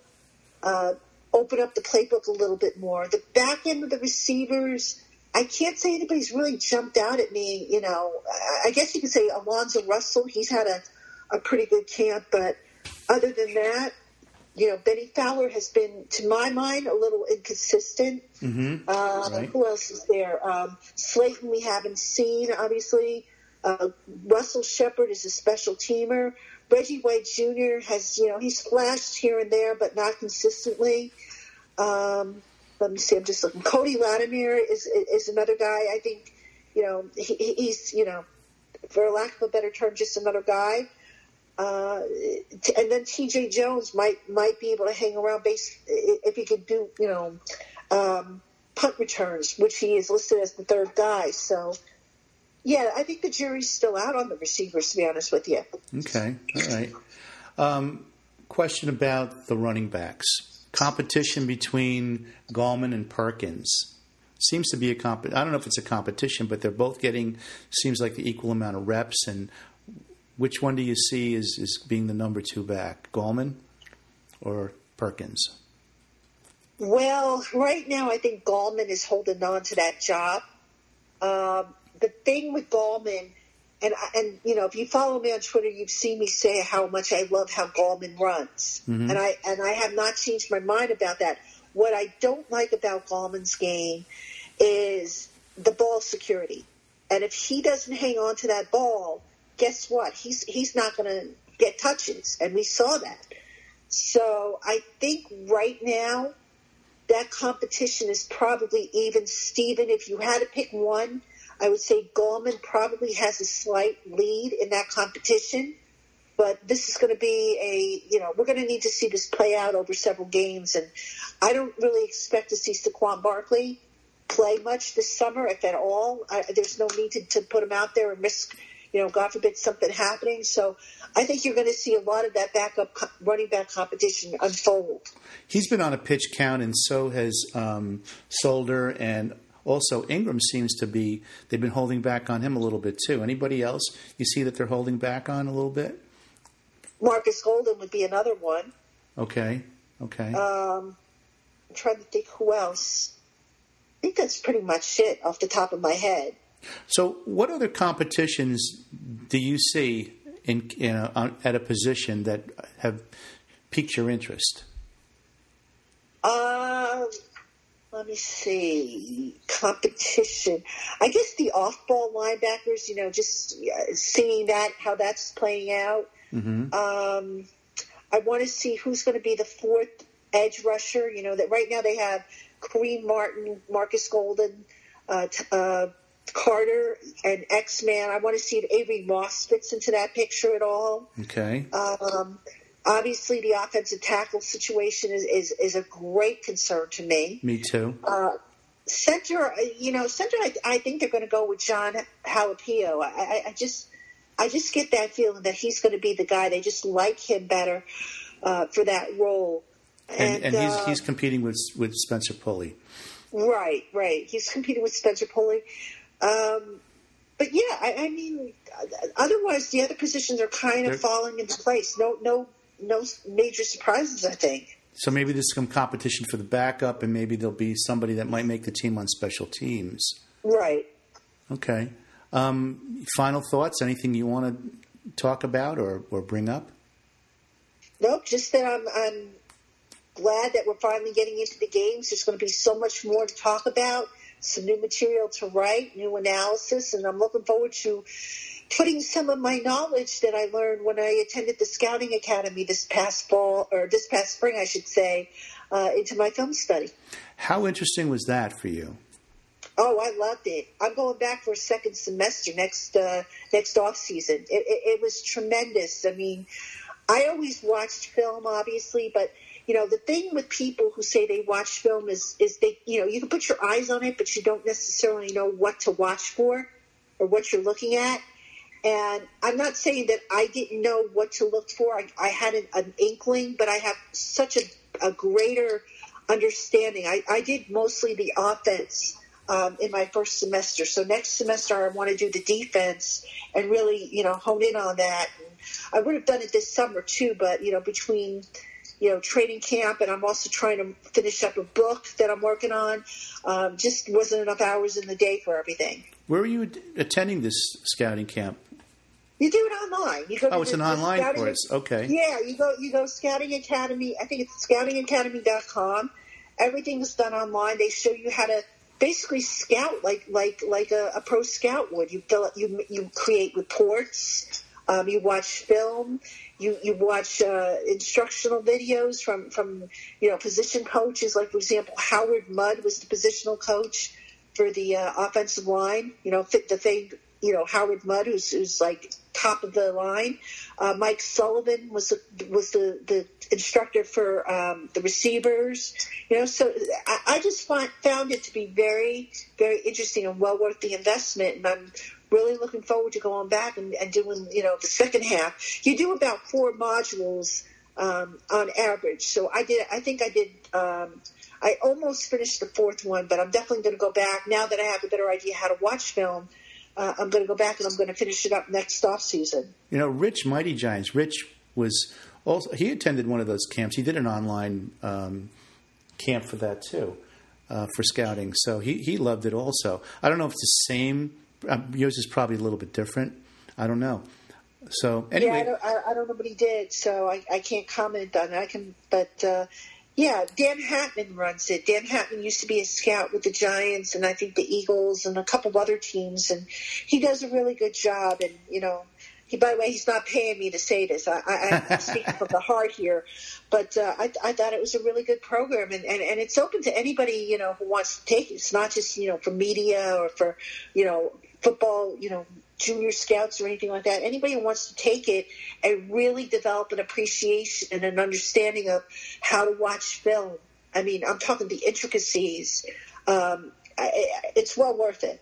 uh, open up the playbook a little bit more. The back end of the receivers. I can't say anybody's really jumped out at me. You know, I guess you could say Alonzo Russell. He's had a, a pretty good camp, but other than that, you know, Bennie Fowler has been, to my mind, a little inconsistent. Mm-hmm. Uh, right. Who else is there? Um, Slayton, we haven't seen, obviously. Uh, Russell Shepard is a special teamer. Reggie White Jr. has, you know, he's flashed here and there, but not consistently. Um, let me see. I'm just looking. Cody Latimer is is another guy. I think, you know, he, he's, you know, for lack of a better term, just another guy. Uh, and then T.J. Jones might might be able to hang around base if he could do you know um, punt returns, which he is listed as the third guy. So yeah, I think the jury's still out on the receivers. To be honest with you. Okay, all right. Um, question about the running backs competition between Gallman and Perkins seems to be a comp. I don't know if it's a competition, but they're both getting seems like the equal amount of reps. And which one do you see as, as being the number two back, Gallman or Perkins? Well, right now I think Gallman is holding on to that job. Um, the thing with Gallman, and and you know, if you follow me on Twitter, you've seen me say how much I love how Gallman runs, mm-hmm. and I and I have not changed my mind about that. What I don't like about Gallman's game is the ball security, and if he doesn't hang on to that ball, guess what? He's he's not going to get touches, and we saw that. So I think right now that competition is probably even. Steven, if you had to pick one, I would say Gallman probably has a slight lead in that competition. But this is going to be a, you know, we're going to need to see this play out over several games. And I don't really expect to see Saquon Barkley play much this summer, if at all. I, there's no need to, to put him out there and risk you know, God forbid something happening. So I think you're going to see a lot of that backup running back competition unfold. He's been on a pitch count, and so has um, Solder, and also Engram seems to be. They've been holding back on him a little bit too. Anybody else you see that they're holding back on a little bit? Marcus Golden would be another one. Okay. Okay. Um, I'm trying to think who else. I think that's pretty much it off the top of my head. So, what other competitions do you see in, in a, at a position that have piqued your interest? Uh, let me see. Competition. I guess the off-ball linebackers. You know, just seeing that how that's playing out. Mm-hmm. Um, I want to see who's going to be the fourth edge rusher. You know that right now they have Kareem Martin, Marcus Golden, uh, uh, Carter and X Man. I want to see if Avery Moss fits into that picture at all. Okay. Um, obviously, the offensive tackle situation is, is, is a great concern to me. Me too. Uh, center, you know, center. I, I think they're going to go with Jon Halapio. I, I, I, just, I just get that feeling that he's going to be the guy. They just like him better uh, for that role. And, and, and he's, uh, he's competing with with Spencer Pulley. Right, right. He's competing with Spencer Pulley. Um, but yeah, I, I, mean, otherwise the other positions are kind of falling into place. No, no, no major surprises. I think. So maybe there's some competition for the backup, and maybe there'll be somebody that might make the team on special teams. Right. Okay. Um, final thoughts? Anything you want to talk about or, or bring up? Nope. Just that I'm, I'm glad that we're finally getting into the games. There's going to be so much more to talk about some new material to write, new analysis, and I'm looking forward to putting some of my knowledge that I learned when I attended the Scouting Academy this past fall, or this past spring, I should say, uh, into my film study. How interesting was that for you? Oh, I loved it. I'm going back for a second semester next uh, next off season. It, it, it was tremendous. I mean, I always watched film, obviously, but you know, the thing with people who say they watch film is, is they, you know, you can put your eyes on it, but you don't necessarily know what to watch for or what you're looking at. And I'm not saying that I didn't know what to look for. I, I had an, an, inkling, but I have such a, a greater understanding. I, I did mostly the offense um, in my first semester. So next semester, I want to do the defense and really, you know, hone in on that. And I would have done it this summer too, but you know, between you know, training camp, and I'm also trying to finish up a book that I'm working on. Um, just wasn't enough hours in the day for everything. Where are you attending this scouting camp? You do it online. You go oh, it's the, an online scouting, course. Okay. Yeah, you go you go Scouting Academy. I think it's scoutingacademy.com. Everything is done online. They show you how to basically scout like like like a, a pro scout would. You fill you you create reports. Um, you watch film you you watch uh, instructional videos from from you know position coaches like for example Howard Mudd was the positional coach for the uh, offensive line you know fit the thing you know Howard Mudd who's, who's like top of the line. Uh, Mike Sullivan was the, was the the instructor for um, the receivers you know so I, I just find, found it to be very very interesting and well worth the investment and I'm really looking forward to going back and, and doing, you know, the second half. You do about four modules um, on average. So I did, I think I did, um, I almost finished the fourth one, but I'm definitely going to go back now that I have a better idea how to watch film. Uh, I'm going to go back and I'm going to finish it up next off season. You know, Rich Mighty Giants. Rich was also he attended one of those camps. He did an online um, camp for that too, uh, for scouting. So he he loved it also. I don't know if it's the same. Um, yours is probably a little bit different. I don't know. So anyway, yeah, I don't, I, I don't know what he did, so I, I can't comment on it. I can, but uh, yeah, Dan Hatman runs it. Dan Hatman used to be a scout with the Giants, and I think the Eagles and a couple of other teams, and he does a really good job. And you know, he, by the way, he's not paying me to say this. I, I, I'm speaking from the heart here, but uh, I, I thought it was a really good program, and, and, and it's open to anybody you know who wants to take it. It's not just you know for media or for you know football, you know junior scouts or anything like that. Anybody who wants to take it and really develop an appreciation and an understanding of how to watch film. I mean, I'm talking the intricacies. Um, it's well worth it.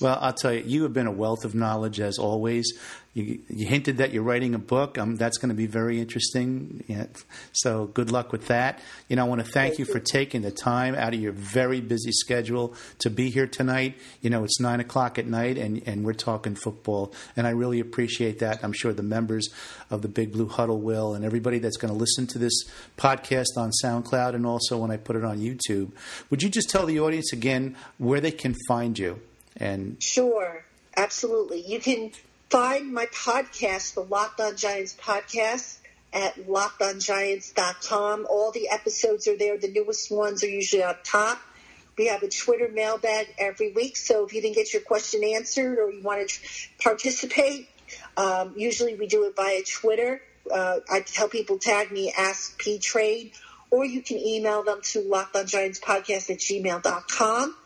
Well, I'll tell you, you have been a wealth of knowledge as always. You, you hinted that you're writing a book. Um, that's going to be very interesting. Yeah. So good luck with that. You know, I want to thank, thank you, you for taking the time out of your very busy schedule to be here tonight. You know, it's nine o'clock at night, and, and we're talking football, and I really appreciate that. I'm sure the members of the Big Blue Huddle will, and everybody that's going to listen to this podcast on SoundCloud, and also when I put it on YouTube. Would you just tell the audience again where they can find you? And sure, absolutely. You can find my podcast, the Locked On Giants podcast, at lockedongiants.com. All the episodes are there. The newest ones are usually up top. We have a Twitter mailbag every week, so if you didn't get your question answered or you want to participate, um, usually we do it via Twitter. Uh, I tell people tag me, ask P Trade, or you can email them to lockedongiantspodcast at gmail.com.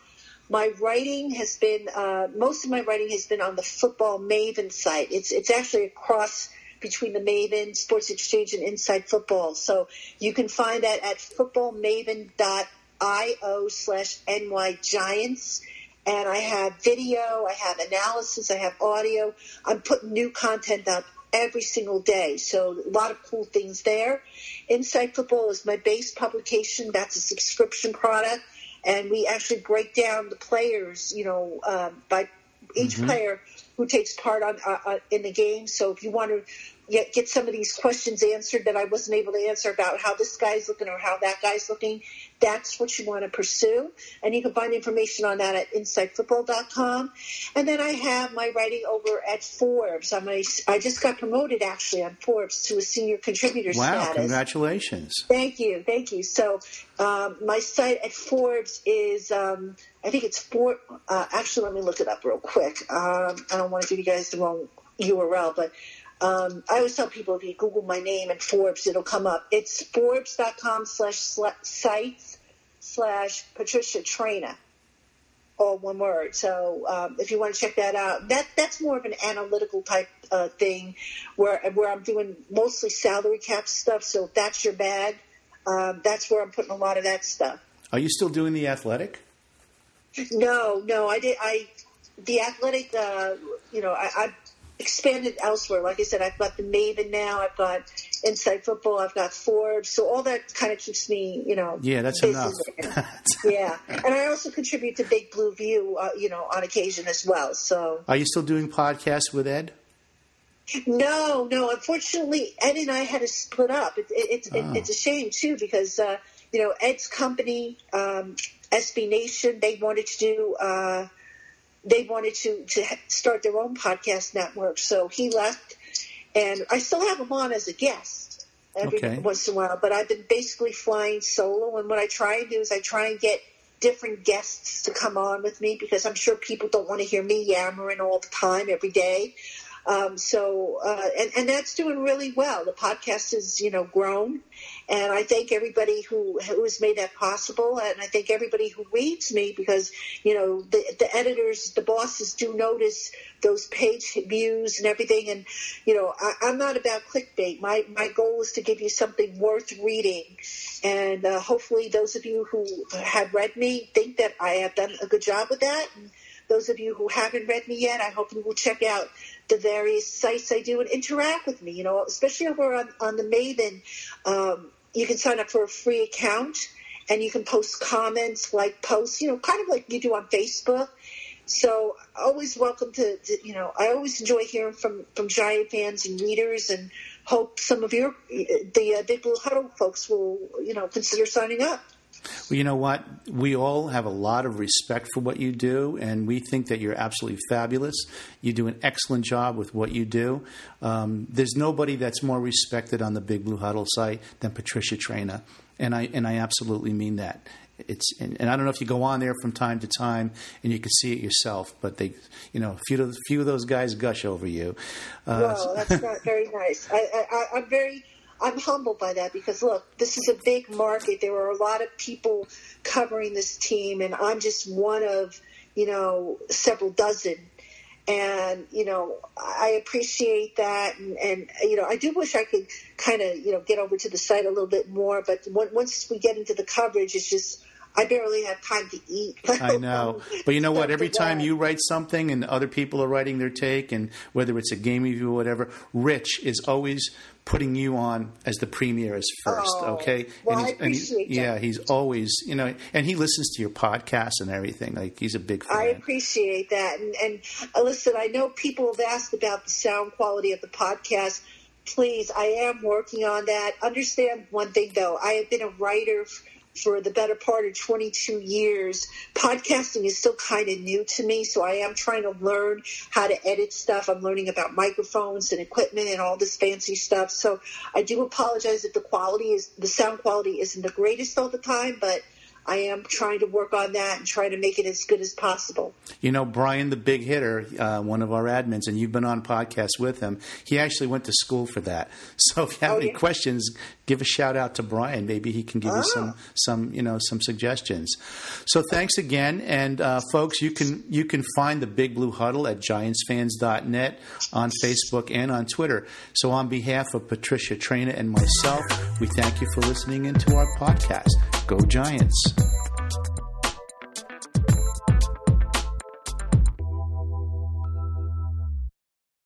My writing has been uh, most of my writing has been on the Football Maven site. It's it's actually a cross between the Maven, Sports Exchange, and Inside Football. So you can find that at footballmaven.io slash NY Giants. And I have video, I have analysis, I have audio. I'm putting new content up every single day. So a lot of cool things there. Inside Football is my base publication. That's a subscription product and we actually break down the players, you know, um, by each mm-hmm. player who takes part on uh, uh, in the game. So if you want to get, get some of these questions answered that I wasn't able to answer about how this guy's looking or how that guy's looking, that's what you want to pursue. And you can find information on that at insidefootball.com. And then I have my writing over at Forbes. I'm a, I just got promoted actually on Forbes to a senior contributor wow, status. congratulations. Thank you. Thank you. So um, my site at Forbes is, um, I think it's four, uh, actually, let me look it up real quick. Um, I don't want to give you guys the wrong URL, but um, I always tell people if you Google my name and Forbes, it'll come up. It's forbes.com slash sites slash Patricia Traina, all one word. So um, if you want to check that out, that that's more of an analytical type uh, thing where where I'm doing mostly salary cap stuff. So if that's your bag, um, that's where I'm putting a lot of that stuff. Are you still doing the athletic? No, no, I did. I the athletic. Uh, you know, I, I expanded elsewhere. Like I said, I've got the Maven now. I've got Inside Football. I've got Forbes. So all that kind of keeps me, you know. Yeah, that's enough. yeah, and I also contribute to Big Blue View, uh, you know, on occasion as well. So. Are you still doing podcasts with Ed? No, no. Unfortunately, Ed and I had to split up. It, it, it's oh. it, it's a shame too because uh, you know Ed's company, um, SB Nation, they wanted to do. Uh, they wanted to to start their own podcast network. So he left, and I still have him on as a guest every okay. once in a while. But I've been basically flying solo, and what I try and do is I try and get different guests to come on with me because I'm sure people don't want to hear me yammering all the time every day. Um, so, uh, and, and that's doing really well. The podcast has, you know, grown. And I thank everybody who, who has made that possible. And I thank everybody who reads me because, you know, the, the editors, the bosses do notice those page views and everything. And, you know, I, I'm not about clickbait. My, my goal is to give you something worth reading. And uh, hopefully those of you who have read me think that I have done a good job with that. And those of you who haven't read me yet, I hope you will check out the various sites I do and interact with me. You know, especially over on, on the Maven, um, you can sign up for a free account and you can post comments, like posts, you know, kind of like you do on Facebook. So always welcome to, to, you know, I always enjoy hearing from, from Giant fans and readers and hope some of your, the uh, Big Blue Huddle folks will, you know, consider signing up. Well, you know what? We all have a lot of respect for what you do, and we think that you're absolutely fabulous. You do an excellent job with what you do. Um, there's nobody that's more respected on the Big Blue Huddle site than Patricia Traina, and I and I absolutely mean that. It's and, and, I don't know if you go on there from time to time and you can see it yourself, but they, you know, a few of few of those guys gush over you. Uh, that's not very nice. I, I, I'm very I'm humbled by that because look, this is a big market. There are a lot of people covering this team, and I'm just one of you know several dozen. And you know, I appreciate that, and, and you know, I do wish I could kind of you know get over to the site a little bit more. But once we get into the coverage, it's just I barely have time to eat. I know. But you know what? Every time you write something and other people are writing their take, and whether it's a game review or whatever, Rich is always putting you on as the premier as first, oh, okay? Well, and I appreciate and he, Yeah, he's always, you know, and he listens to your podcast and everything. Like, he's a big fan. I appreciate that. And, and uh, listen, I know people have asked about the sound quality of the podcast. Please, I am working on that. Understand one thing, though. I have been a writer for the better part of 22 years. Podcasting is still kind of new to me, so I am trying to learn how to edit stuff. I'm learning about microphones and equipment and all this fancy stuff. So I do apologize if the quality is the sound quality isn't the greatest all the time, but I am trying to work on that and trying to make it as good as possible. You know, Brian, the big hitter, uh, one of our admins, and you've been on podcasts with him. He actually went to school for that. So if you have oh, any yeah. questions, give a shout out to Brian. Maybe he can give you some, ah. some, you know, some suggestions. So thanks again, and uh, folks, you can you can find the Big Blue Huddle at GiantsFans.net on Facebook and on Twitter. So on behalf of Patricia Traina and myself, we thank you for listening into our podcast. Go Giants!